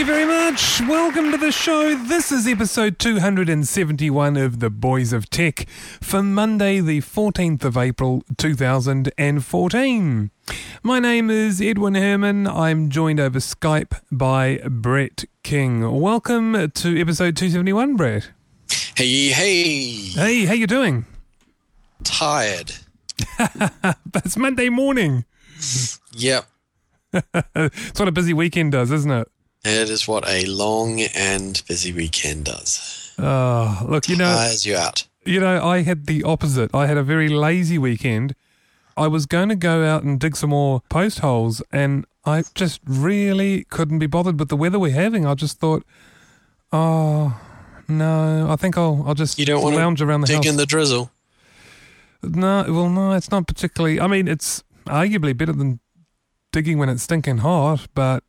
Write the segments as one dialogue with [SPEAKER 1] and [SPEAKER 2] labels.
[SPEAKER 1] You very much. Welcome to the show. This is episode 271 of The Boys of Tech for Monday, the 14th of April, 2014. My name is Edwin Herman. I'm joined over Skype by Brett King. Welcome to episode 271, Brett.
[SPEAKER 2] Hey, hey.
[SPEAKER 1] Hey, how you doing?
[SPEAKER 2] Tired.
[SPEAKER 1] It's Monday morning.
[SPEAKER 2] Yep.
[SPEAKER 1] It's what a busy weekend does, isn't it?
[SPEAKER 2] It is what a long and busy weekend does.
[SPEAKER 1] Oh, look, you know,
[SPEAKER 2] Tires you out.
[SPEAKER 1] You know, I had the opposite. I had a very lazy weekend. I was going to go out and dig some more post holes, and I just really couldn't be bothered with the weather we're having. I just thought, oh no, I think I'll I'll just
[SPEAKER 2] You don't want
[SPEAKER 1] lounge
[SPEAKER 2] to
[SPEAKER 1] around the
[SPEAKER 2] dig
[SPEAKER 1] house.
[SPEAKER 2] in the drizzle.
[SPEAKER 1] no, well, no, it's not particularly. I mean, it's arguably better than digging when it's stinking hot, but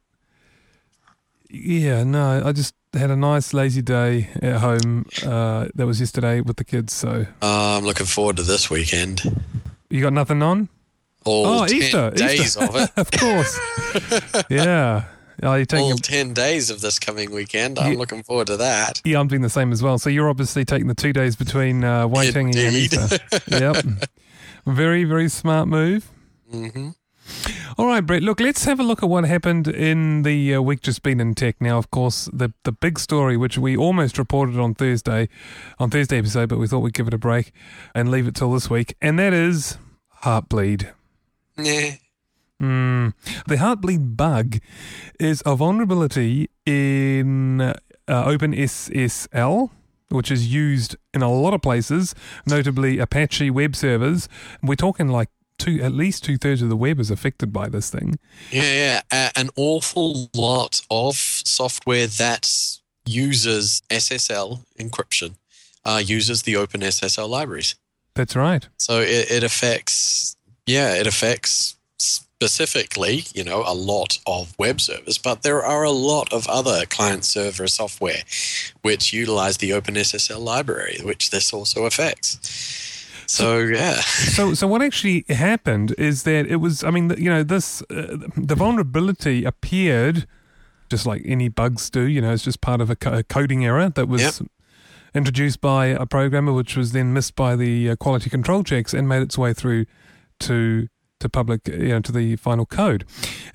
[SPEAKER 1] yeah, no, I just had a nice lazy day at home. Uh, that was yesterday with the kids, so.
[SPEAKER 2] Oh, I'm looking forward to this weekend.
[SPEAKER 1] You got nothing on?
[SPEAKER 2] All
[SPEAKER 1] oh,
[SPEAKER 2] 10
[SPEAKER 1] Easter.
[SPEAKER 2] days
[SPEAKER 1] Easter.
[SPEAKER 2] of it.
[SPEAKER 1] of course. yeah. Are you taking
[SPEAKER 2] All
[SPEAKER 1] a,
[SPEAKER 2] 10 days of this coming weekend. I'm
[SPEAKER 1] Yeah.
[SPEAKER 2] looking forward to that.
[SPEAKER 1] Yeah, I'm doing the same as well. So you're obviously taking the two days between uh, Waitangi and Easter. yep. Very, very smart move.
[SPEAKER 2] hmm
[SPEAKER 1] All right, Brett. Look, let's have a look at what happened in the uh, week just been in tech. Now, of course, the the big story, which we almost reported on Thursday, on Thursday episode, but we thought we'd give it a break and leave it till this week, and that is Heartbleed.
[SPEAKER 2] Yeah.
[SPEAKER 1] Mm. The Heartbleed bug is a vulnerability in uh, OpenSSL, which is used in a lot of places, notably Apache web servers. We're talking like two, at least two thirds of the web is affected by this thing.
[SPEAKER 2] Yeah, yeah. An awful lot of software that uses SSL encryption uh, uses the open SSL libraries.
[SPEAKER 1] That's right.
[SPEAKER 2] So it, it affects, yeah, it affects specifically, you know, a lot of web servers, but there are a lot of other client server software which utilize the OpenSSL library, which this also affects. So yeah,
[SPEAKER 1] So, so what actually happened is that it was. I mean, you know, this uh, the vulnerability appeared just like any bugs do. You know, it's just part of a, co- a coding error that was
[SPEAKER 2] Yep.
[SPEAKER 1] introduced by a programmer, which was then missed by the uh, quality control checks and made its way through to to public, you know, to the final code.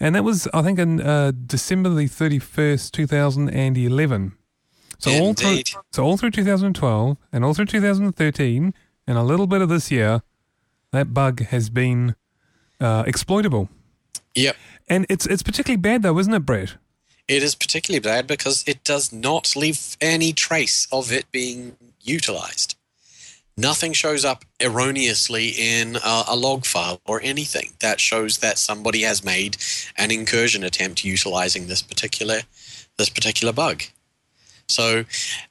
[SPEAKER 1] And that was, I think, in uh, December the thirty first, two thousand and eleven. So all through, so all through 2012 and all through 2013 and a little bit of this year, that bug has been uh, exploitable.
[SPEAKER 2] yep.
[SPEAKER 1] And it's it's particularly bad though, isn't it, Brett?
[SPEAKER 2] It is particularly bad because it does not leave any trace of it being utilized. Nothing shows up erroneously in a, a log file or anything that shows that somebody has made an incursion attempt utilizing this particular this particular bug. So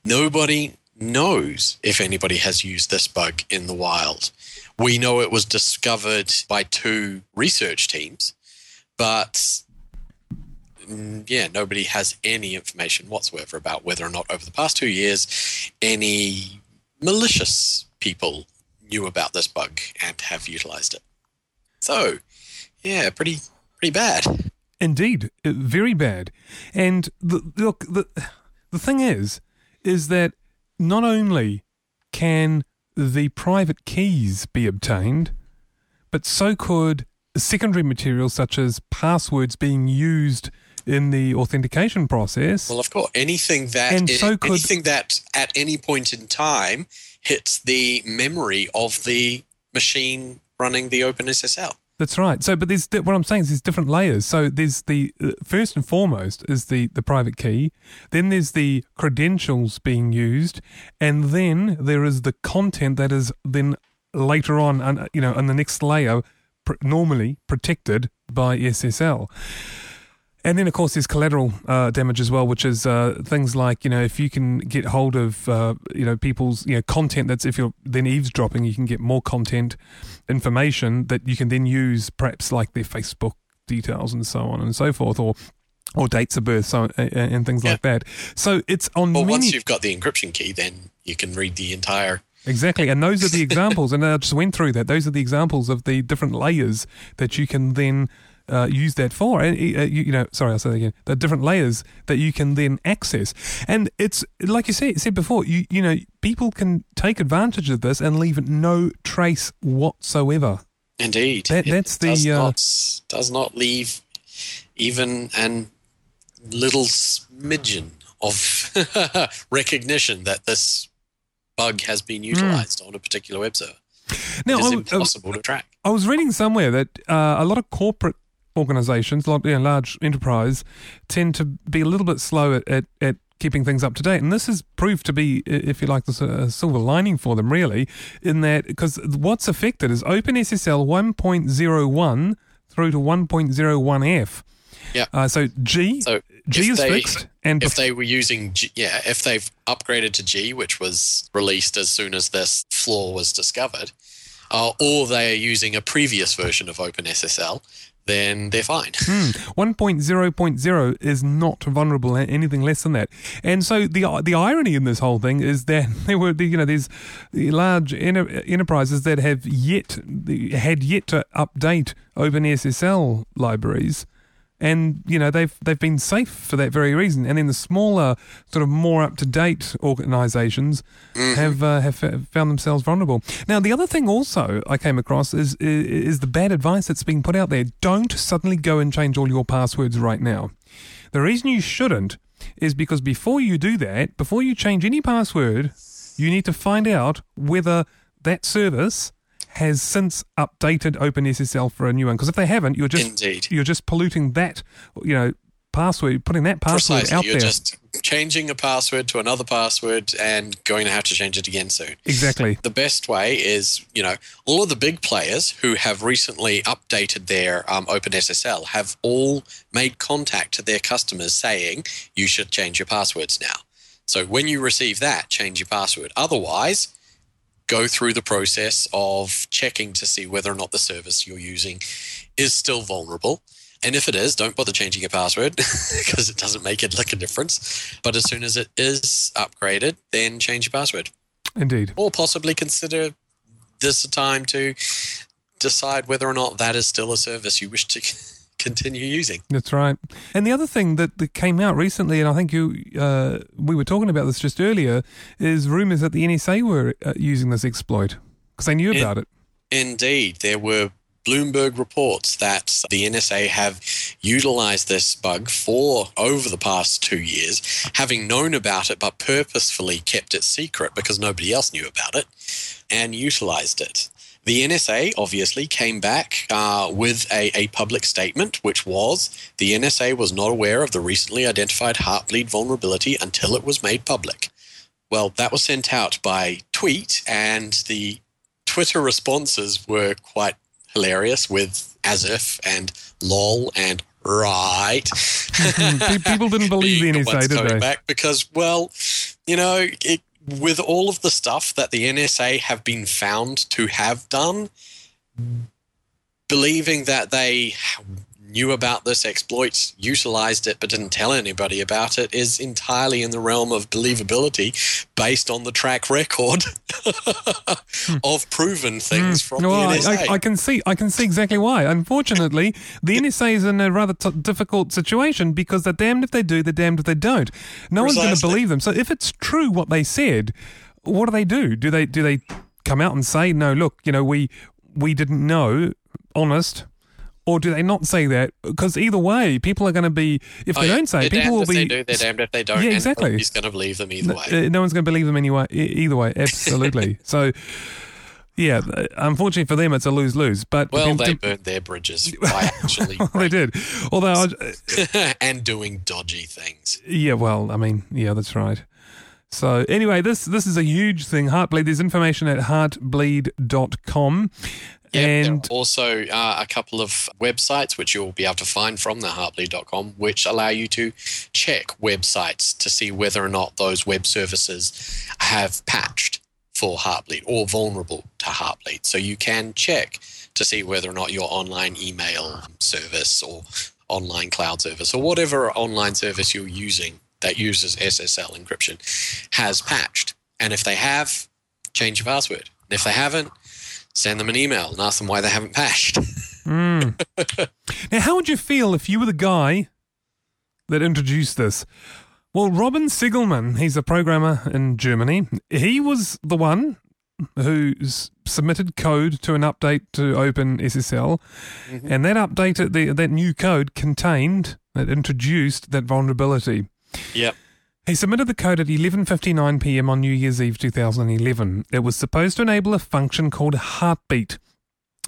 [SPEAKER 2] nobody knows if anybody has used this bug in the wild. We know it was discovered by two research teams, but mm, yeah, nobody has any information whatsoever about whether or not over the past two years any malicious people knew about this bug and have utilized it. So, yeah, pretty pretty bad.
[SPEAKER 1] Indeed, uh, very bad. And the, look, the the thing is, is that not only can the private keys be obtained, but so could secondary materials such as passwords being used in the authentication process.
[SPEAKER 2] Well, of course, anything that
[SPEAKER 1] And so could-
[SPEAKER 2] anything that at any point in time hits the memory of the machine running the OpenSSL.
[SPEAKER 1] That's right. So, but there's what I'm saying is there's different layers. So there's the uh, first and foremost is the the private key. Then there's the credentials being used, and then there is the content that is then later on, you know, on the next layer, normally protected by SSL. And then, of course, there's collateral uh, damage as well, which is uh, things like you know if you can get hold of uh, you know people's you know content that's if you're then eavesdropping, you can get more content information that you can then use, perhaps like their Facebook details and so on and so forth, or or dates of birth, so and, and things
[SPEAKER 2] Yeah.
[SPEAKER 1] like that. So it's on
[SPEAKER 2] Well,
[SPEAKER 1] many.
[SPEAKER 2] once you've got the encryption key, then you can read the entire.
[SPEAKER 1] Exactly, and those are the examples, and I just went through that. Those are the examples of the different layers that you can then uh, use that for. And uh, you, you know, sorry, I'll say that again. The different layers that you can then access, and it's like you said, said before. You you know, people can take advantage of this and leave no trace whatsoever.
[SPEAKER 2] Indeed,
[SPEAKER 1] That- that's the,
[SPEAKER 2] does
[SPEAKER 1] uh,
[SPEAKER 2] not does not leave even an little smidgen of recognition that this bug has been utilized on a particular web server.
[SPEAKER 1] Now,
[SPEAKER 2] it is
[SPEAKER 1] I, I,
[SPEAKER 2] impossible to track.
[SPEAKER 1] I was reading somewhere that uh, a lot of corporate organizations, like you know, large enterprise, tend to be a little bit slow at, at, at keeping things up to date. And this has proved to be, if you like, the sort silver lining for them, really, in that because what's affected is OpenSSL 1.01 through to 1.01F.
[SPEAKER 2] Yeah.
[SPEAKER 1] Uh, so G,
[SPEAKER 2] So
[SPEAKER 1] G is
[SPEAKER 2] they-
[SPEAKER 1] fixed, and
[SPEAKER 2] if
[SPEAKER 1] bef-
[SPEAKER 2] they were using G, yeah, if they've upgraded to G, which was released as soon as this flaw was discovered, uh, or they are using a previous version of OpenSSL, then they're fine.
[SPEAKER 1] Hmm. 1.0.0 is not vulnerable anything less than that. And so the the irony in this whole thing is that there were you know these large enter- enterprises that have yet had yet to update OpenSSL libraries. And you know they've they've been safe for that very reason, and then the smaller, sort of more up to date organisations have uh, have f- found themselves vulnerable. Now the other thing also I came across is, is is the bad advice that's being put out there. Don't suddenly go and change all your passwords right now. The reason you shouldn't is because before you do that, before you change any password, you need to find out whether that service has since updated OpenSSL for a new one. Because if they haven't, you're just
[SPEAKER 2] Indeed.
[SPEAKER 1] you're just polluting that, you know, password, putting that password
[SPEAKER 2] Precisely.
[SPEAKER 1] out
[SPEAKER 2] You're
[SPEAKER 1] there.
[SPEAKER 2] just changing a password to another password and going to have to change it again soon.
[SPEAKER 1] exactly.
[SPEAKER 2] The best way is, you know, all of the big players who have recently updated their um, OpenSSL have all made contact to their customers saying you should change your passwords now. So when you receive that, change your password. Otherwise, go through the process of checking to see whether or not the service you're using is still vulnerable. And if it is, don't bother changing your password because it doesn't make it like a difference. But as soon as it is upgraded, then change your password
[SPEAKER 1] Indeed.
[SPEAKER 2] or possibly consider this a time to decide whether or not that is still a service you wish to continue using.
[SPEAKER 1] That's right. And the other thing that, that came out recently, and I think you uh, we were talking about this just earlier, is rumors that the NSA were uh, using this exploit because they knew
[SPEAKER 2] It-
[SPEAKER 1] about it.
[SPEAKER 2] Indeed, there were Bloomberg reports that the NSA have utilized this bug for over the past two years, having known about it but purposefully kept it secret because nobody else knew about it and utilized it. The NSA obviously came back uh, with a, a public statement, which was the NSA was not aware of the recently identified Heartbleed vulnerability until it was made public. Well, that was sent out by tweet, and the Twitter responses were quite hilarious with as if and lol and right.
[SPEAKER 1] People didn't believe the NSA, did they?
[SPEAKER 2] Back because, well, you know, it, with all of the stuff that the NSA have been found to have done, believing that they knew about this exploit, utilized it, but didn't tell anybody about it is entirely in the realm of believability based on the track record of proven things from
[SPEAKER 1] Hmm. Well,
[SPEAKER 2] the
[SPEAKER 1] I,
[SPEAKER 2] NSA.
[SPEAKER 1] I, I can see, I can see exactly why. Unfortunately, the NSA is in a rather t- difficult situation because they're damned if they do, they're damned if they don't. No one's going to believe them. So if it's true what they said, what do they do? Do they do they come out and say, "No, look, you know, we we didn't know," honest? Or do they not say that? Because either way, people are going to be. If
[SPEAKER 2] Oh,
[SPEAKER 1] they
[SPEAKER 2] yeah.
[SPEAKER 1] don't say,
[SPEAKER 2] they're
[SPEAKER 1] people will
[SPEAKER 2] if
[SPEAKER 1] be.
[SPEAKER 2] They do, they're damned if they don't.
[SPEAKER 1] Yeah, exactly.
[SPEAKER 2] nobody's going to believe them either way.
[SPEAKER 1] Uh, no one's going to believe them anyway. Either way, absolutely. so, yeah, unfortunately for them, it's a lose lose. But
[SPEAKER 2] Well, they burned their bridges by actually
[SPEAKER 1] they did. although
[SPEAKER 2] and doing dodgy things.
[SPEAKER 1] yeah, well, I mean, yeah, that's right. So anyway, this this is a huge thing. Heartbleed. There's information at heartbleed.com.
[SPEAKER 2] Yeah,
[SPEAKER 1] and
[SPEAKER 2] there are also uh, a couple of websites which you'll be able to find from the heartbleed.com which allow you to check websites to see whether or not those web services have patched for Heartbleed or vulnerable to Heartbleed. So you can check to see whether or not your online email service or online cloud service or whatever online service you're using that uses SSL encryption has patched. And if they have, change your password. And if they haven't, send them an email and ask them why they haven't patched.
[SPEAKER 1] Mm. now, how would you feel if you were the guy that introduced this? Well, Robin Seggelmann, he's a programmer in Germany. He was the one who submitted code to an update to Open SSL, mm-hmm. and that update, that new code contained, that introduced that vulnerability.
[SPEAKER 2] Yep.
[SPEAKER 1] He submitted the code at 11:59 p.m. on New Year's Eve 2011. It was supposed to enable a function called Heartbeat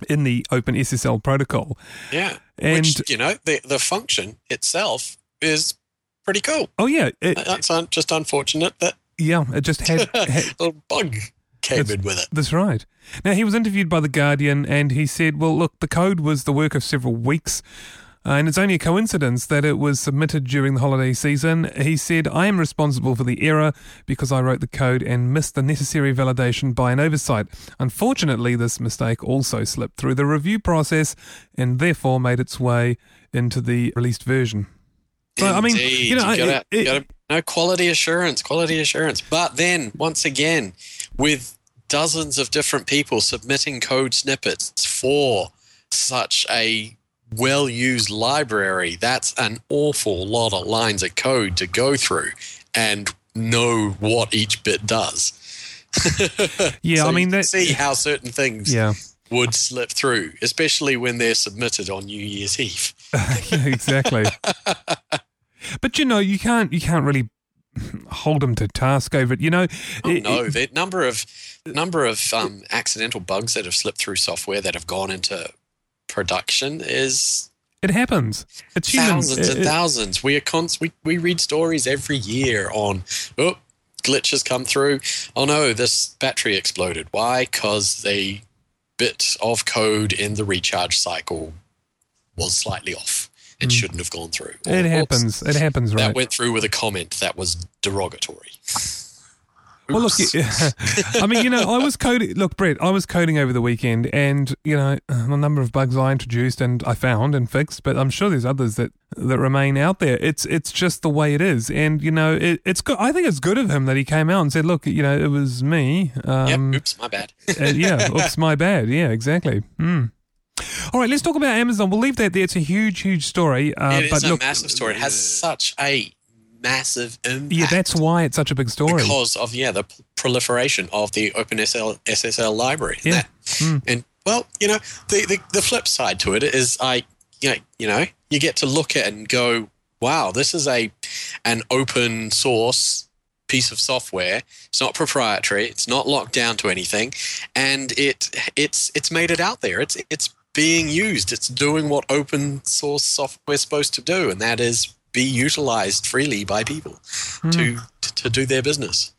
[SPEAKER 1] in the OpenSSL protocol.
[SPEAKER 2] Yeah, and Which, you know the the function itself is pretty cool.
[SPEAKER 1] Oh yeah,
[SPEAKER 2] it, uh, that's un- just unfortunate that
[SPEAKER 1] yeah, it just had, had
[SPEAKER 2] a bug came in with it.
[SPEAKER 1] That's right. Now he was interviewed by the Guardian, and he said, "Well, look, the code was the work of several weeks." Uh, and it's only a coincidence that it was submitted during the holiday season. He said, I am responsible for the error because I wrote the code and missed the necessary validation by an oversight. Unfortunately, this mistake also slipped through the review process and therefore made its way into the released version.
[SPEAKER 2] So, I mean, you know, you gotta, it, gotta, no quality assurance, quality assurance. But then, once again, with dozens of different people submitting code snippets for such a well used library, that's an awful lot of lines of code to go through and know what each bit does.
[SPEAKER 1] yeah,
[SPEAKER 2] so
[SPEAKER 1] I mean,
[SPEAKER 2] that, see how certain things yeah. would slip through, especially when they're submitted on New Year's Eve.
[SPEAKER 1] yeah, exactly. but you know, you can't you can't really hold them to task over it. You know,
[SPEAKER 2] oh, it, no, the number of number of um, accidental bugs that have slipped through software that have gone into production is
[SPEAKER 1] it happens. It's
[SPEAKER 2] thousands
[SPEAKER 1] human.
[SPEAKER 2] and it, thousands. We are const- we we read stories every year on oh glitches come through. Oh no, this battery exploded. Why? Because the bit of code in the recharge cycle was slightly off. It mm. shouldn't have gone through.
[SPEAKER 1] Or, it happens. It happens. Right.
[SPEAKER 2] That went through with a comment that was derogatory.
[SPEAKER 1] Well, look, I mean, you know, I was coding. Look, Brett, I was coding over the weekend, and you know, a number of bugs I introduced and I found and fixed, but I'm sure there's others that that remain out there. It's it's just the way it is, and you know, it, it's good. I think it's good of him that he came out and said, "Look, you know, it was me."
[SPEAKER 2] Um, yep. Oops, my bad.
[SPEAKER 1] uh, yeah. Oops, my bad. Yeah. Exactly. Mm. All right, let's talk about Amazon. We'll leave that there. It's a huge, huge story.
[SPEAKER 2] Uh, it is a look, massive story. It has such a massive impact.
[SPEAKER 1] Yeah, that's why it's such a big story.
[SPEAKER 2] Because of yeah the proliferation of the OpenSSL SSL library.
[SPEAKER 1] Yeah.
[SPEAKER 2] Mm. And well, you know, the, the the flip side to it is I you know, you know you get to look at it and go, wow, this is a an open source piece of software. It's not proprietary. It's not locked down to anything, and it it's it's made it out there. It's it's being used. It's doing what open source software is supposed to do, and that is be utilized freely by people mm. to, to do their business.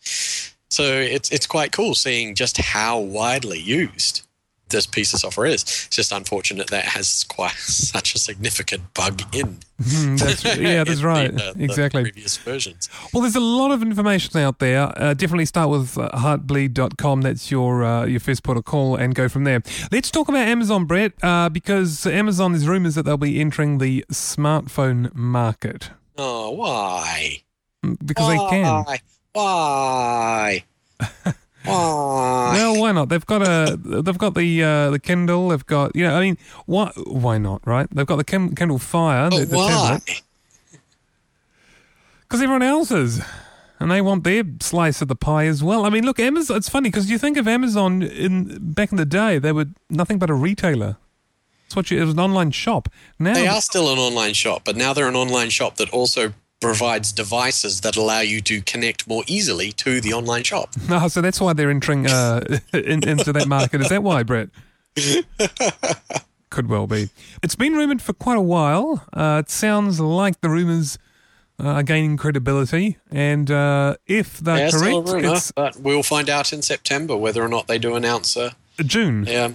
[SPEAKER 2] So it's it's quite cool seeing just how widely used this piece of software is. It's just unfortunate that it has quite such a significant bug in.
[SPEAKER 1] Mm, that's, yeah, that's right. The, uh, exactly.
[SPEAKER 2] The previous versions.
[SPEAKER 1] Well, there's a lot of information out there. Uh, definitely start with uh, heartbleed.com. That's your uh, your first port of call, and go from there. Let's talk about Amazon, Brett, uh, because Amazon. There's rumors that they'll be entering the smartphone market.
[SPEAKER 2] Oh, why?
[SPEAKER 1] Mm, because why? they can.
[SPEAKER 2] Why? Why?
[SPEAKER 1] Well, why not? They've got a, they've got the uh, the Kindle. They've got, you know, I mean, why? Why not? Right? They've got the Kindle Fire.
[SPEAKER 2] But
[SPEAKER 1] the, the
[SPEAKER 2] why?
[SPEAKER 1] Because everyone else is, and they want their slice of the pie as well. I mean, look, Amazon. It's funny because you think of Amazon in back in the day, they were nothing but a retailer. It's what you, it was an online shop. Now
[SPEAKER 2] they are still an online shop, but now they're an online shop that also provides devices that allow you to connect more easily to the online shop.
[SPEAKER 1] Oh, so that's why they're entering uh, in, into that market. Is that why, Brett? Could well be. It's been rumored for quite a while. Uh, it sounds like the rumors uh, are gaining credibility, and uh, if they're
[SPEAKER 2] yeah,
[SPEAKER 1] correct,
[SPEAKER 2] rumor, but we'll find out in September whether or not they do announce a,
[SPEAKER 1] June.
[SPEAKER 2] Yeah.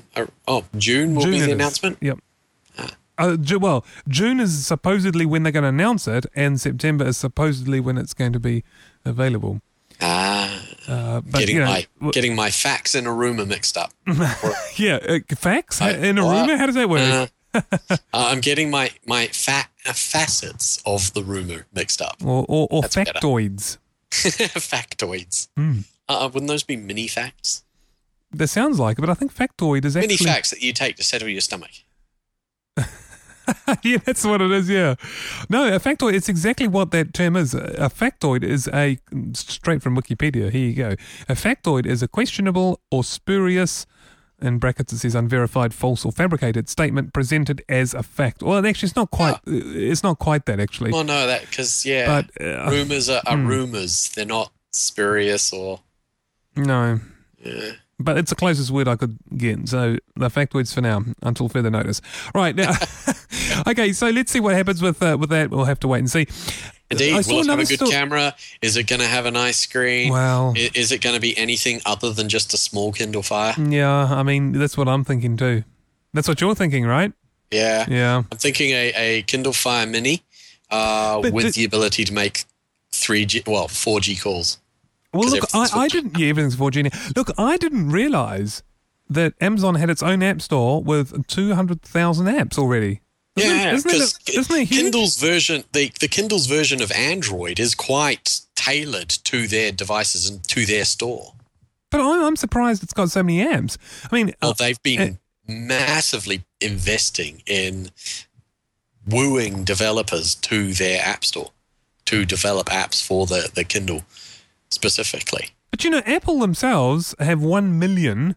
[SPEAKER 2] Oh, June will
[SPEAKER 1] June
[SPEAKER 2] be the
[SPEAKER 1] is.
[SPEAKER 2] announcement.
[SPEAKER 1] Yep. Uh, well, June is supposedly when they're going to announce it, and September is supposedly when it's going to be available.
[SPEAKER 2] Ah,
[SPEAKER 1] Uh, but
[SPEAKER 2] getting
[SPEAKER 1] you know,
[SPEAKER 2] my
[SPEAKER 1] w-
[SPEAKER 2] getting my facts in a rumor mixed up.
[SPEAKER 1] Yeah, uh, facts
[SPEAKER 2] I-
[SPEAKER 1] in a rumor. How does that work?
[SPEAKER 2] uh, uh, I'm getting my my fa- facets of the rumor mixed up.
[SPEAKER 1] or or, or factoids?
[SPEAKER 2] Factoids. Uh, wouldn't those be mini facts?
[SPEAKER 1] That sounds like it, but I think factoid is actually
[SPEAKER 2] Mini facts that you take to settle your stomach.
[SPEAKER 1] yeah, that's what it is. Yeah, no, a factoid. It's exactly what that term is. A factoid is a straight from Wikipedia. Here you go. A factoid is a questionable or spurious. In brackets, it says unverified, false, or fabricated statement presented as a fact. Well, actually, it's not quite. It's not quite that actually.
[SPEAKER 2] Well, no, that because yeah,
[SPEAKER 1] But, uh,
[SPEAKER 2] rumors are, are
[SPEAKER 1] hmm.
[SPEAKER 2] rumors. They're not spurious or.
[SPEAKER 1] No,
[SPEAKER 2] Yeah.
[SPEAKER 1] But it's the closest word I could get. So the factoids for now, until further notice. Right now, okay. So let's see what happens with uh, with that. We'll have to wait and see.
[SPEAKER 2] Indeed,
[SPEAKER 1] I
[SPEAKER 2] will it have a good
[SPEAKER 1] sto-
[SPEAKER 2] camera? Is it going to have a nice screen?
[SPEAKER 1] Well,
[SPEAKER 2] I- Is it going to be anything other than just a small Kindle Fire?
[SPEAKER 1] yeah. I mean, that's what I'm thinking too. That's what you're thinking, right?
[SPEAKER 2] Yeah.
[SPEAKER 1] Yeah.
[SPEAKER 2] I'm thinking a, a Kindle Fire Mini uh, with
[SPEAKER 1] the-
[SPEAKER 2] the ability to make 3G, well, 4G calls.
[SPEAKER 1] Well, look, I, I didn't. Yeah, everything's 4G now. Look, I didn't realize that Amazon had its own app store with 200,000 apps already. Isn't
[SPEAKER 2] Yeah, because? Kindle's version, the, the Kindle's version of Android is quite tailored to their devices and to their store.
[SPEAKER 1] But I'm, I'm surprised it's got so many apps. I mean,
[SPEAKER 2] Well,
[SPEAKER 1] uh,
[SPEAKER 2] they've been massively investing in wooing developers to their app store to develop apps for the, the Kindle specifically.
[SPEAKER 1] but you know, Apple themselves have 1 million.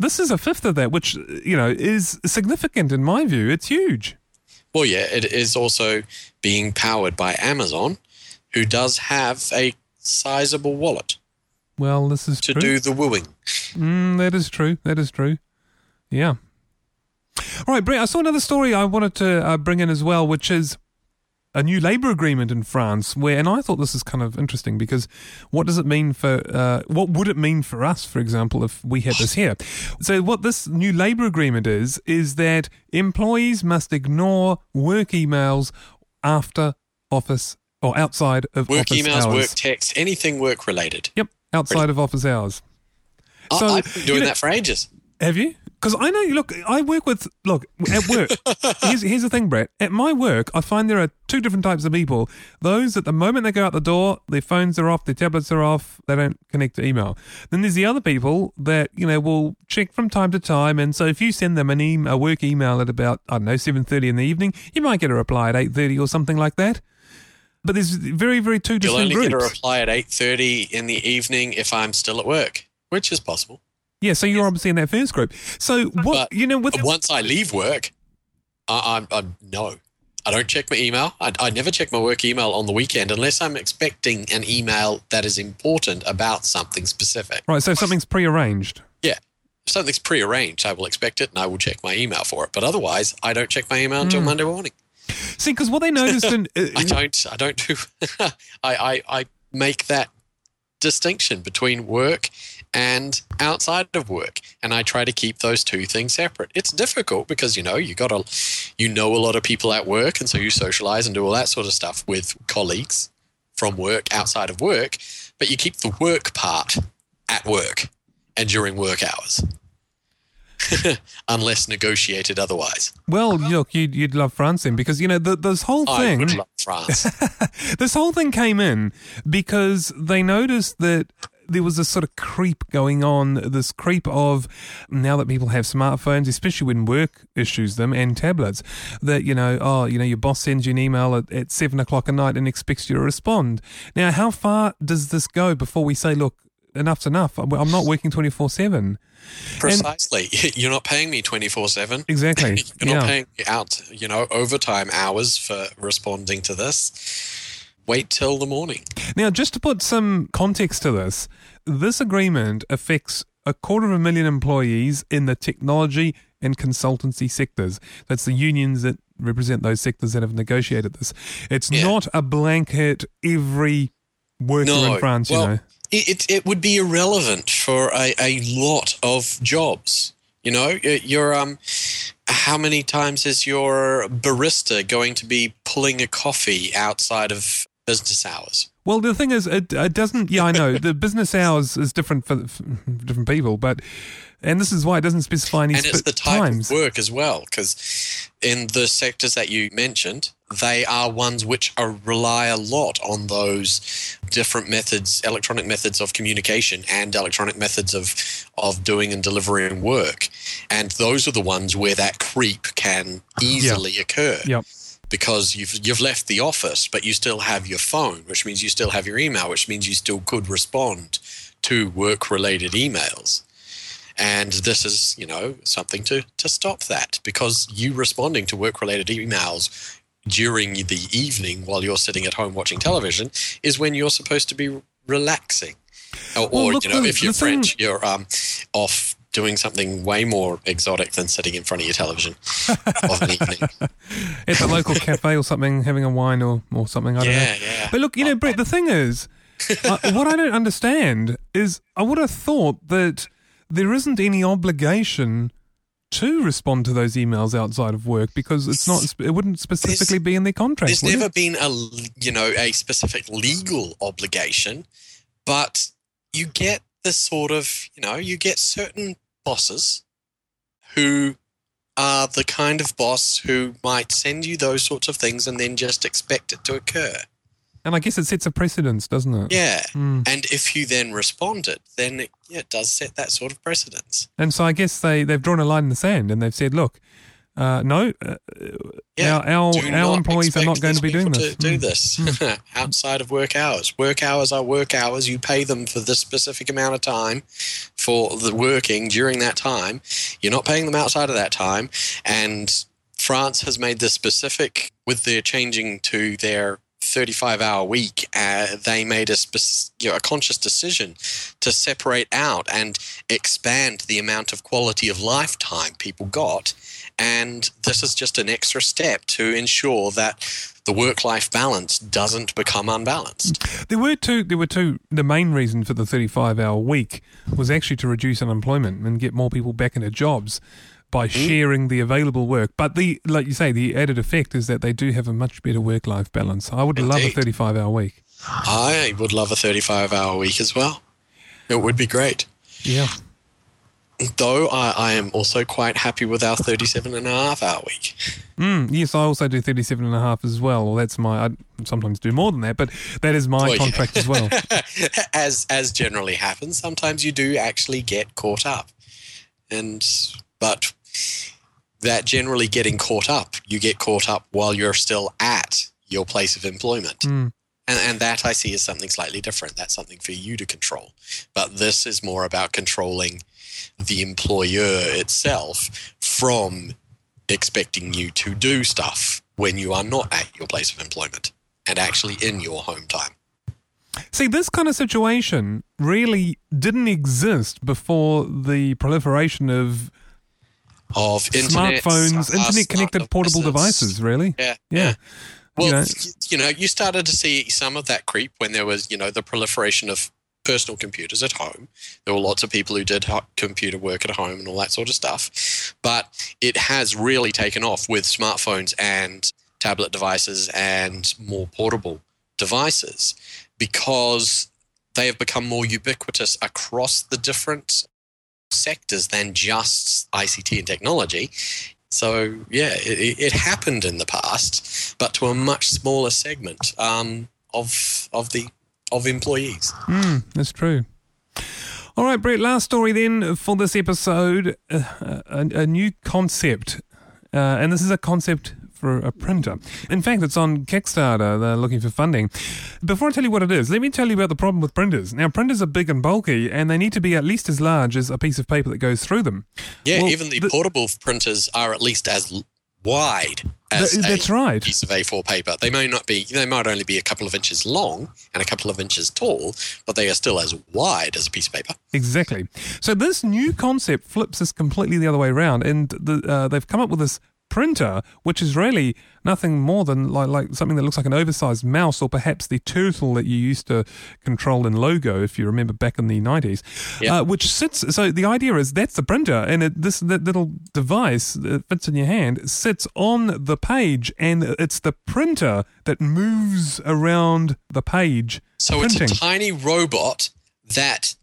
[SPEAKER 1] This is a fifth of that, which, you know, is significant in my view. It's huge.
[SPEAKER 2] Well, yeah, it is also being powered by Amazon, who does have a sizable wallet
[SPEAKER 1] Well, this is
[SPEAKER 2] to
[SPEAKER 1] true.
[SPEAKER 2] do the wooing.
[SPEAKER 1] Mm, that is true. That is true. Yeah. All right, Brett, I saw another story I wanted to uh, bring in as well, which is a new labour agreement in France. Where, and I thought this is kind of interesting because what does it mean for, uh, what would it mean for us, for example, if we had this here? So, what this new labour agreement is, is that employees must ignore work emails after office or outside of
[SPEAKER 2] Work
[SPEAKER 1] office
[SPEAKER 2] emails,
[SPEAKER 1] hours.
[SPEAKER 2] work texts, anything work related.
[SPEAKER 1] Yep, outside of office hours. So,
[SPEAKER 2] I've been doing
[SPEAKER 1] you know-
[SPEAKER 2] that for ages.
[SPEAKER 1] Have you? Because I know. you Look, I work with. Look at work. here's, here's the thing, Brett. At my work, I find there are two different types of people. Those at the moment they go out the door, their phones are off, their tablets are off, they don't connect to email. Then there's the other people that you know will check from time to time. And so if you send them an email, a work email at about I don't know seven thirty in the evening, you might get a reply at eight thirty or something like that. But there's very, very two
[SPEAKER 2] You'll
[SPEAKER 1] different
[SPEAKER 2] only
[SPEAKER 1] groups.
[SPEAKER 2] get a reply at 8.30 in the evening if I'm still at work, which is possible.
[SPEAKER 1] Yeah, so you're obviously in that first group. So what
[SPEAKER 2] But
[SPEAKER 1] you know with
[SPEAKER 2] Once I leave work, I, I'm, I'm no. I don't check my email. I, I never check my work email on the weekend unless I'm expecting an email that is important about something specific.
[SPEAKER 1] right, so if something's prearranged.
[SPEAKER 2] Yeah. If something's prearranged, I will expect it and I will check my email for it. But otherwise, I don't check my email until Monday morning.
[SPEAKER 1] See, because what they noticed in uh,
[SPEAKER 2] I don't. I don't do. I, I I make that distinction between work and outside of work, and I try to keep those two things separate. It's difficult because you know you got to, you know a lot of people at work, and so you socialize and do all that sort of stuff with colleagues from work outside of work, but you keep the work part at work and during work hours. Unless negotiated otherwise.
[SPEAKER 1] Well, look, you'd, you'd love France then because, you know, the, this whole thing.
[SPEAKER 2] I would love France.
[SPEAKER 1] this whole thing came in because they noticed that there was this sort of creep going on, this creep of now that people have smartphones, especially when work issues them and tablets, that, you know, oh, you know, your boss sends you an email at, at seven o'clock at night and expects you to respond. Now, how far does this go before we say, look, enough's enough? I'm not working 24 7.
[SPEAKER 2] Precisely. You're not paying me 24 7.
[SPEAKER 1] Exactly.
[SPEAKER 2] You're not
[SPEAKER 1] yeah.
[SPEAKER 2] paying me out, you know, overtime hours for responding to this. Wait till the morning.
[SPEAKER 1] Now, just to put some context to this, this agreement affects a quarter of a million employees in the technology and consultancy sectors. That's the unions that represent those sectors that have negotiated this. It's
[SPEAKER 2] Yeah.
[SPEAKER 1] not a blanket every worker
[SPEAKER 2] No.
[SPEAKER 1] in France,
[SPEAKER 2] well,
[SPEAKER 1] you know.
[SPEAKER 2] It, it, it would be irrelevant for a, a lot of jobs. You know, you're um, how many times is your barista going to be pulling a coffee outside of business hours?
[SPEAKER 1] Well, the thing is, it, it doesn't. Yeah, I know the business hours is different for, for, different people, but and this is why it doesn't specify any.
[SPEAKER 2] And it's
[SPEAKER 1] sp-
[SPEAKER 2] the type
[SPEAKER 1] times.
[SPEAKER 2] of work as well, because in the sectors that you mentioned, they are ones which are, rely a lot on those different methods, electronic methods of communication, and electronic methods of of doing and delivering work, and those are the ones where that creep can easily occur
[SPEAKER 1] Yep.
[SPEAKER 2] Because you've you've left the office, but you still have your phone, which means you still have your email, which means you still could respond to work related emails. And this is, you know, something to, to stop that because you responding to work related emails during the evening while you're sitting at home watching television is when you're supposed to be relaxing. Or,
[SPEAKER 1] Well,
[SPEAKER 2] or
[SPEAKER 1] look,
[SPEAKER 2] you know,
[SPEAKER 1] the-
[SPEAKER 2] if you're
[SPEAKER 1] the thing-
[SPEAKER 2] French, you're um, off doing something way more exotic than sitting in front of your television of an evening.
[SPEAKER 1] at the local cafe or something, having a wine or, or something. I don't know.
[SPEAKER 2] Yeah, yeah.
[SPEAKER 1] But look, you know, Brett, the thing is, uh, what I don't understand is I would have thought that there isn't any obligation to respond to those emails outside of work because it's not, it wouldn't specifically be in their contract.
[SPEAKER 2] There's never
[SPEAKER 1] it?
[SPEAKER 2] been a you know a specific legal obligation, but you get the sort of you know you get certain bosses who are the kind of boss who might send you those sorts of things and then just expect it to occur.
[SPEAKER 1] And I guess it sets a precedence, doesn't it?
[SPEAKER 2] Yeah.
[SPEAKER 1] Mm.
[SPEAKER 2] And if you then respond it, then it, yeah, it does set that sort of precedence.
[SPEAKER 1] And so I guess they, they've drawn a line in the sand and they've said, look, uh, no, uh,
[SPEAKER 2] Yeah.
[SPEAKER 1] our, our, our employees are not going to be doing this.
[SPEAKER 2] To do
[SPEAKER 1] Mm.
[SPEAKER 2] this outside of work hours. Work hours are work hours. You pay them for this specific amount of time for the working during that time. You're not paying them outside of that time. And France has made this specific with their changing to their 35 hour week. Uh, they made a, spec- you know, a conscious decision to separate out and expand the amount of quality of lifetime people got. And this is just an extra step to ensure that the work-life balance doesn't become unbalanced.
[SPEAKER 1] There were two. There were two. The main reason for the thirty-five hour week was actually to reduce unemployment and get more people back into jobs by
[SPEAKER 2] Mm.
[SPEAKER 1] sharing the available work. But the, like you say, the added effect is that they do have a much better work-life balance. I would love a thirty-five hour week.
[SPEAKER 2] I would love a 35-hour week as well. It would be great.
[SPEAKER 1] Yeah.
[SPEAKER 2] Though I, I am also quite happy with our 37 and a half hour week.
[SPEAKER 1] Mm, yes, I also do 37 and a half as well. Well, that's my. I sometimes do more than that, but that is my
[SPEAKER 2] Well, yeah.
[SPEAKER 1] contract as well.
[SPEAKER 2] as as generally happens, sometimes you do actually get caught up. And but that generally getting caught up, you get caught up while you're still at your place of employment.
[SPEAKER 1] Mm.
[SPEAKER 2] And, and that I see as something slightly different. That's something for you to control. But this is more about controlling the employer itself from expecting you to do stuff when you are not at your place of employment and actually in your home time.
[SPEAKER 1] See, this kind of situation really didn't exist before the proliferation of
[SPEAKER 2] Of internet,
[SPEAKER 1] smartphones,
[SPEAKER 2] uh,
[SPEAKER 1] internet connected portable devices, really.
[SPEAKER 2] Yeah,
[SPEAKER 1] Yeah.
[SPEAKER 2] Well,
[SPEAKER 1] You know-
[SPEAKER 2] you know, you started to see some of that creep when there was, you know, the proliferation of personal computers at home. There were lots of people who did computer work at home and all that sort of stuff. But it has really taken off with smartphones and tablet devices and more portable devices because they have become more ubiquitous across the different sectors than just ICT and technology. So yeah, it, it- happened in the past, but to a much smaller segment um, of of the of employees.
[SPEAKER 1] Mm, that's true. All right, Brett, last story then for this episode uh, a, a new concept. Uh, and this is a concept for a printer. In fact, it's on Kickstarter. They're looking for funding. Before I tell you what it is, let me tell you about the problem with printers. Now, printers are big and bulky, and they need to be at least as large as a piece of paper that goes through them.
[SPEAKER 2] Yeah,
[SPEAKER 1] Well,
[SPEAKER 2] even the,
[SPEAKER 1] the-
[SPEAKER 2] portable printers are at least as wide as
[SPEAKER 1] Th-
[SPEAKER 2] a
[SPEAKER 1] that's right.
[SPEAKER 2] piece of A4 paper. They may not be. They might only be a couple of inches long and a couple of inches tall, but they are still as wide as a piece of paper.
[SPEAKER 1] Exactly. So this new concept flips this completely the other way around, and the, uh, they've come up with this printer, which is really nothing more than like, like something that looks like an oversized mouse or perhaps the turtle that you used to control in Logo, if you remember back in the 90s,
[SPEAKER 2] Yeah.
[SPEAKER 1] uh, which sits. So the idea is that's the printer, and it, this that little device that fits in your hand sits on the page, and it's the printer that moves around the page.
[SPEAKER 2] So
[SPEAKER 1] printing.
[SPEAKER 2] it's a tiny robot that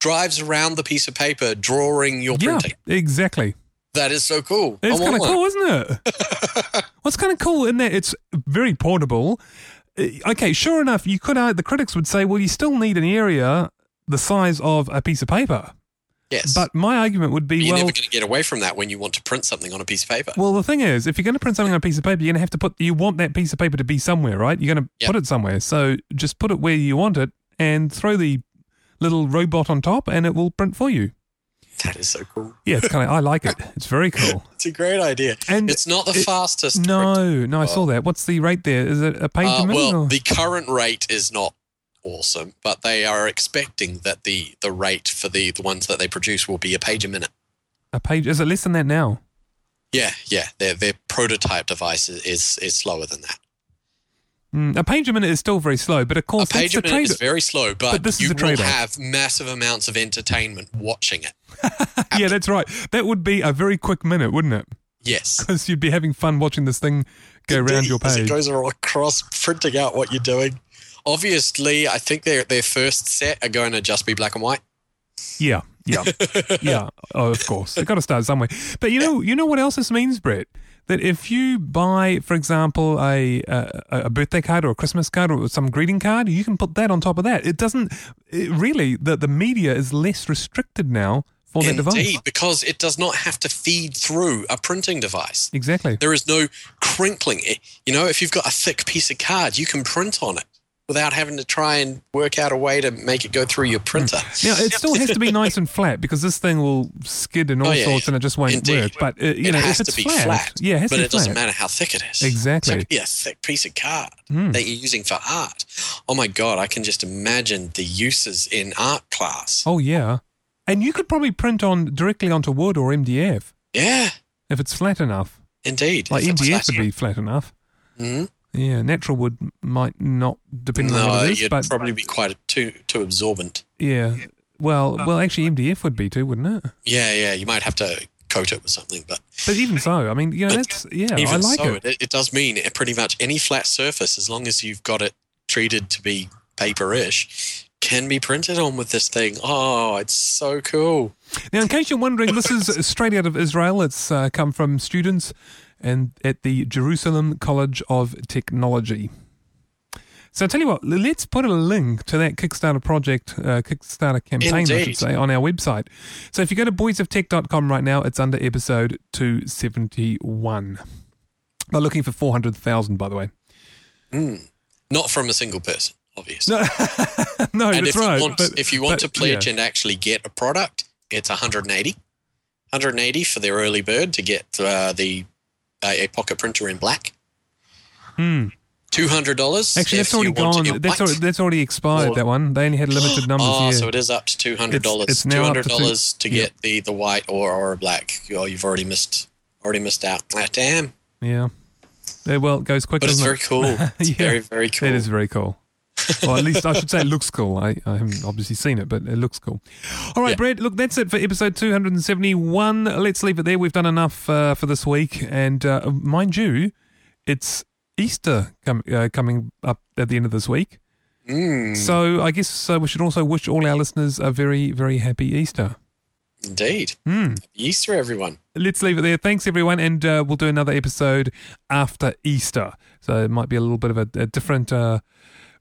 [SPEAKER 2] drives around the piece of paper drawing your
[SPEAKER 1] yeah,
[SPEAKER 2] printing.
[SPEAKER 1] exactly.
[SPEAKER 2] That is so cool.
[SPEAKER 1] It's kind of cool, isn't it? What's kind of cool in that it's very portable. Uh, Okay, sure enough, you could. Uh, the critics would say, well, you still need an area the size of a piece of paper.
[SPEAKER 2] Yes.
[SPEAKER 1] But my argument would be,
[SPEAKER 2] you're
[SPEAKER 1] well,
[SPEAKER 2] never going to get away from that when you want to print something on a piece of paper.
[SPEAKER 1] well, the thing is, if you're going to print something on a piece of paper, you're going to have to put. You want that piece of paper to be somewhere, right? You're going to
[SPEAKER 2] Yep.
[SPEAKER 1] put it somewhere. So just put it where you want it, and throw the little robot on top, and it will print for you.
[SPEAKER 2] That is so cool.
[SPEAKER 1] Yeah, it's kind of. I like it. It's very cool.
[SPEAKER 2] It's a great idea.
[SPEAKER 1] And
[SPEAKER 2] it's not the
[SPEAKER 1] it-
[SPEAKER 2] fastest. print.
[SPEAKER 1] No, no, I saw that. What's the rate there? Is it a page
[SPEAKER 2] Uh,
[SPEAKER 1] a minute?
[SPEAKER 2] well,
[SPEAKER 1] or-
[SPEAKER 2] the current rate is not awesome, but they are expecting that the, the rate for the, the ones that they produce will be a page a minute.
[SPEAKER 1] A page is it less than that now?
[SPEAKER 2] Yeah, yeah. Their their prototype device is is, is slower than that.
[SPEAKER 1] Mm, a page a minute is still very slow, but of
[SPEAKER 2] A
[SPEAKER 1] course
[SPEAKER 2] page a
[SPEAKER 1] that's the
[SPEAKER 2] minute
[SPEAKER 1] trade.
[SPEAKER 2] is very slow, but,
[SPEAKER 1] But this is
[SPEAKER 2] you
[SPEAKER 1] the
[SPEAKER 2] will
[SPEAKER 1] trade-off.
[SPEAKER 2] have massive amounts of entertainment watching it.
[SPEAKER 1] yeah, that's right. That would be a very quick minute, wouldn't it?
[SPEAKER 2] Yes.
[SPEAKER 1] Because you'd be having fun watching this thing go around your
[SPEAKER 2] As It goes across, printing out what you're doing. Obviously, I think their their first set are going to just be black and white.
[SPEAKER 1] Yeah, yeah, yeah. Oh, of course, they've got to start somewhere. But you know, you know what else this means, Brett? That if you buy, for example, a, a a birthday card or a Christmas card or some greeting card, you can put that on top of that. It doesn't it really the the media is less restricted now for that device.
[SPEAKER 2] Indeed, because it does not have to feed through a printing device.
[SPEAKER 1] Exactly.
[SPEAKER 2] There is no crinkling. You know, if you've got a thick piece of card, you can print on it without having to try and work out a way to make it go through your printer.
[SPEAKER 1] Now it still has to be nice and flat because this thing will skid and all
[SPEAKER 2] Oh, yeah,
[SPEAKER 1] sorts,
[SPEAKER 2] yeah.
[SPEAKER 1] and it just won't
[SPEAKER 2] Indeed.
[SPEAKER 1] work. But uh, you
[SPEAKER 2] it
[SPEAKER 1] know,
[SPEAKER 2] has
[SPEAKER 1] if it's
[SPEAKER 2] to be
[SPEAKER 1] flat,
[SPEAKER 2] flat,
[SPEAKER 1] yeah, it has
[SPEAKER 2] but
[SPEAKER 1] to be
[SPEAKER 2] it doesn't matter how thick it is.
[SPEAKER 1] Exactly.
[SPEAKER 2] So it could be a thick piece of card
[SPEAKER 1] Hmm.
[SPEAKER 2] that you're using for art. Oh my god, I can just imagine the uses in art class.
[SPEAKER 1] Oh yeah, and you could probably print on directly onto wood or MDF
[SPEAKER 2] Yeah,
[SPEAKER 1] if it's flat enough.
[SPEAKER 2] indeed.
[SPEAKER 1] Like MDF would be flat enough.
[SPEAKER 2] Mhm.
[SPEAKER 1] Yeah, natural wood might not, depending on
[SPEAKER 2] No,
[SPEAKER 1] what it is.
[SPEAKER 2] you'd
[SPEAKER 1] But
[SPEAKER 2] probably be quite too too absorbent.
[SPEAKER 1] yeah, well, well, actually, MDF would be too, wouldn't it?
[SPEAKER 2] Yeah, yeah. You might have to coat it with something, but
[SPEAKER 1] But even so, I mean, you know, that's yeah, I
[SPEAKER 2] even
[SPEAKER 1] like
[SPEAKER 2] so,
[SPEAKER 1] it.
[SPEAKER 2] it. It does mean pretty much any flat surface, as long as you've got it treated to be paperish, can be printed on with this thing. Oh, it's so cool.
[SPEAKER 1] Now, in case you're wondering, this is straight out of Israel. It's uh, come from students and at the Jerusalem College of Technology. So I tell you what, let's put a link to that Kickstarter project, uh, Kickstarter campaign, I should say, on our website. So if you go to boysoftech.com right now, it's under episode 271. They're looking for 400,000, by the way.
[SPEAKER 2] Not from a single person, obviously.
[SPEAKER 1] No, no
[SPEAKER 2] and
[SPEAKER 1] that's
[SPEAKER 2] if
[SPEAKER 1] right.
[SPEAKER 2] you want,
[SPEAKER 1] but-
[SPEAKER 2] if you want
[SPEAKER 1] but,
[SPEAKER 2] to pledge
[SPEAKER 1] yeah.
[SPEAKER 2] and actually get a product, it's 180. 180 for their early bird to get uh, the uh, a pocket printer in black.
[SPEAKER 1] Hmm.
[SPEAKER 2] Two hundred dollars.
[SPEAKER 1] Actually, that's already gone. That's, already, that's already expired,
[SPEAKER 2] Or-
[SPEAKER 1] that one. They only had limited numbers
[SPEAKER 2] Oh, so it is up to two hundred dollars.
[SPEAKER 1] It's- it's
[SPEAKER 2] Two hundred
[SPEAKER 1] to
[SPEAKER 2] dollars to
[SPEAKER 1] yeah.
[SPEAKER 2] get the the white or or black. Oh, you've already missed already missed out. Ah, damn!
[SPEAKER 1] Yeah. Yeah, well, it goes quick,
[SPEAKER 2] But it's very
[SPEAKER 1] it?
[SPEAKER 2] cool. It's
[SPEAKER 1] Yeah,
[SPEAKER 2] very very cool.
[SPEAKER 1] It is very cool. Well, at least I should say it looks cool. I, I haven't obviously seen it, but it looks cool. All right,
[SPEAKER 2] Yeah.
[SPEAKER 1] Brad, look, that's it for episode 271. Let's leave it there. We've done enough uh, for this week. And uh, mind you, it's Easter com- uh, coming up at the end of this week.
[SPEAKER 2] Mm,
[SPEAKER 1] So I guess uh, we should also wish all our listeners a very, very happy Easter.
[SPEAKER 2] indeed. Happy Easter, everyone.
[SPEAKER 1] Let's leave it there. Thanks, everyone. And uh, we'll do another episode after Easter. So it might be a little bit of a, a different uh,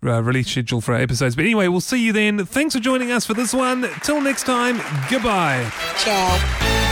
[SPEAKER 1] uh, release schedule for our episodes. But anyway, we'll see you then. Thanks for joining us for this one. Till next time, goodbye.
[SPEAKER 2] Ciao.